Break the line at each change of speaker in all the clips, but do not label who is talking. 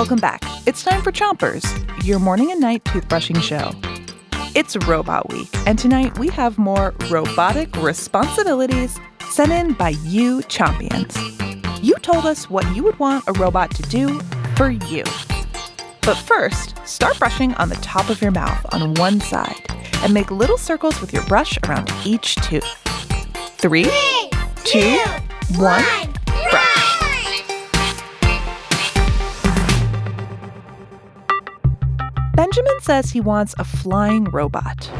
Welcome back. It's time for Chompers, your morning and night toothbrushing show. It's Robot Week, and tonight we have more robotic responsibilities sent in by you Chompions. You told us what you would want a robot to do for you. But first, start brushing on the top of your mouth on one side and make little circles with your brush around each tooth. Three, two, one, Benjamin says he wants a flying robot.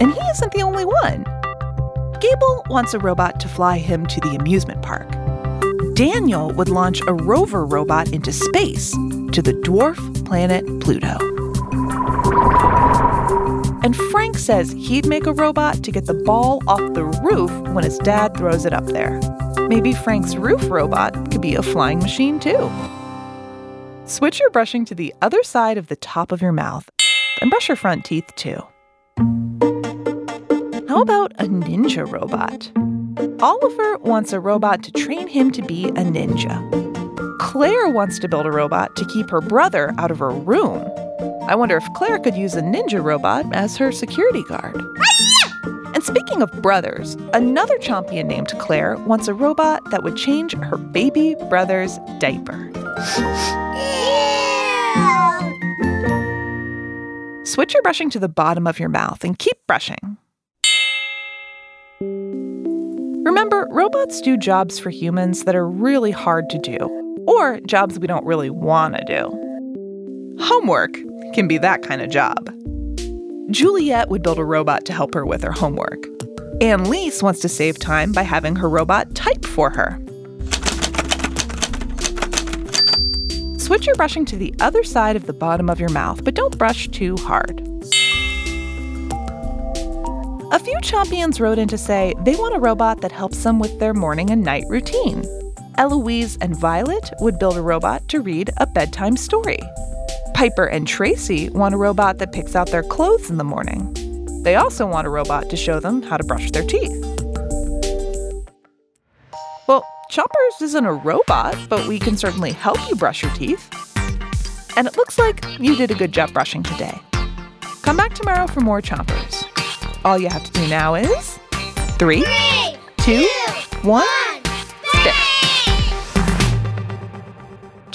And he isn't the only one. Gable wants a robot to fly him to the amusement park. Daniel would launch a rover robot into space to the dwarf planet Pluto. And Frank says he'd make a robot to get the ball off the roof when his dad throws it up there. Maybe Frank's roof robot could be a flying machine too. Switch your brushing to the other side of the top of your mouth and brush your front teeth too. How about a ninja robot? Oliver wants a robot to train him to be a ninja. Claire wants to build a robot to keep her brother out of her room. I wonder if Claire could use a ninja robot as her security guard. And speaking of brothers, another Chompion named Claire wants a robot that would change her baby brother's diaper. Switch your brushing to the bottom of your mouth and keep brushing. Remember, robots do jobs for humans that are really hard to do, or jobs we don't really want to do. Homework can be that kind of job. Juliet would build a robot to help her with her homework. Annalise wants to save time by having her robot type for her. Switch your brushing to the other side of the bottom of your mouth, but don't brush too hard. A few Chompions wrote in to say they want a robot that helps them with their morning and night routine. Eloise and Violet would build a robot to read a bedtime story. Piper and Tracy want a robot that picks out their clothes in the morning. They also want a robot to show them how to brush their teeth. Well, Chompers isn't a robot, but we can certainly help you brush your teeth. And it looks like you did a good job brushing today. Come back tomorrow for more Chompers. All you have to do now is three,
Three,
two, one.
one,
spit.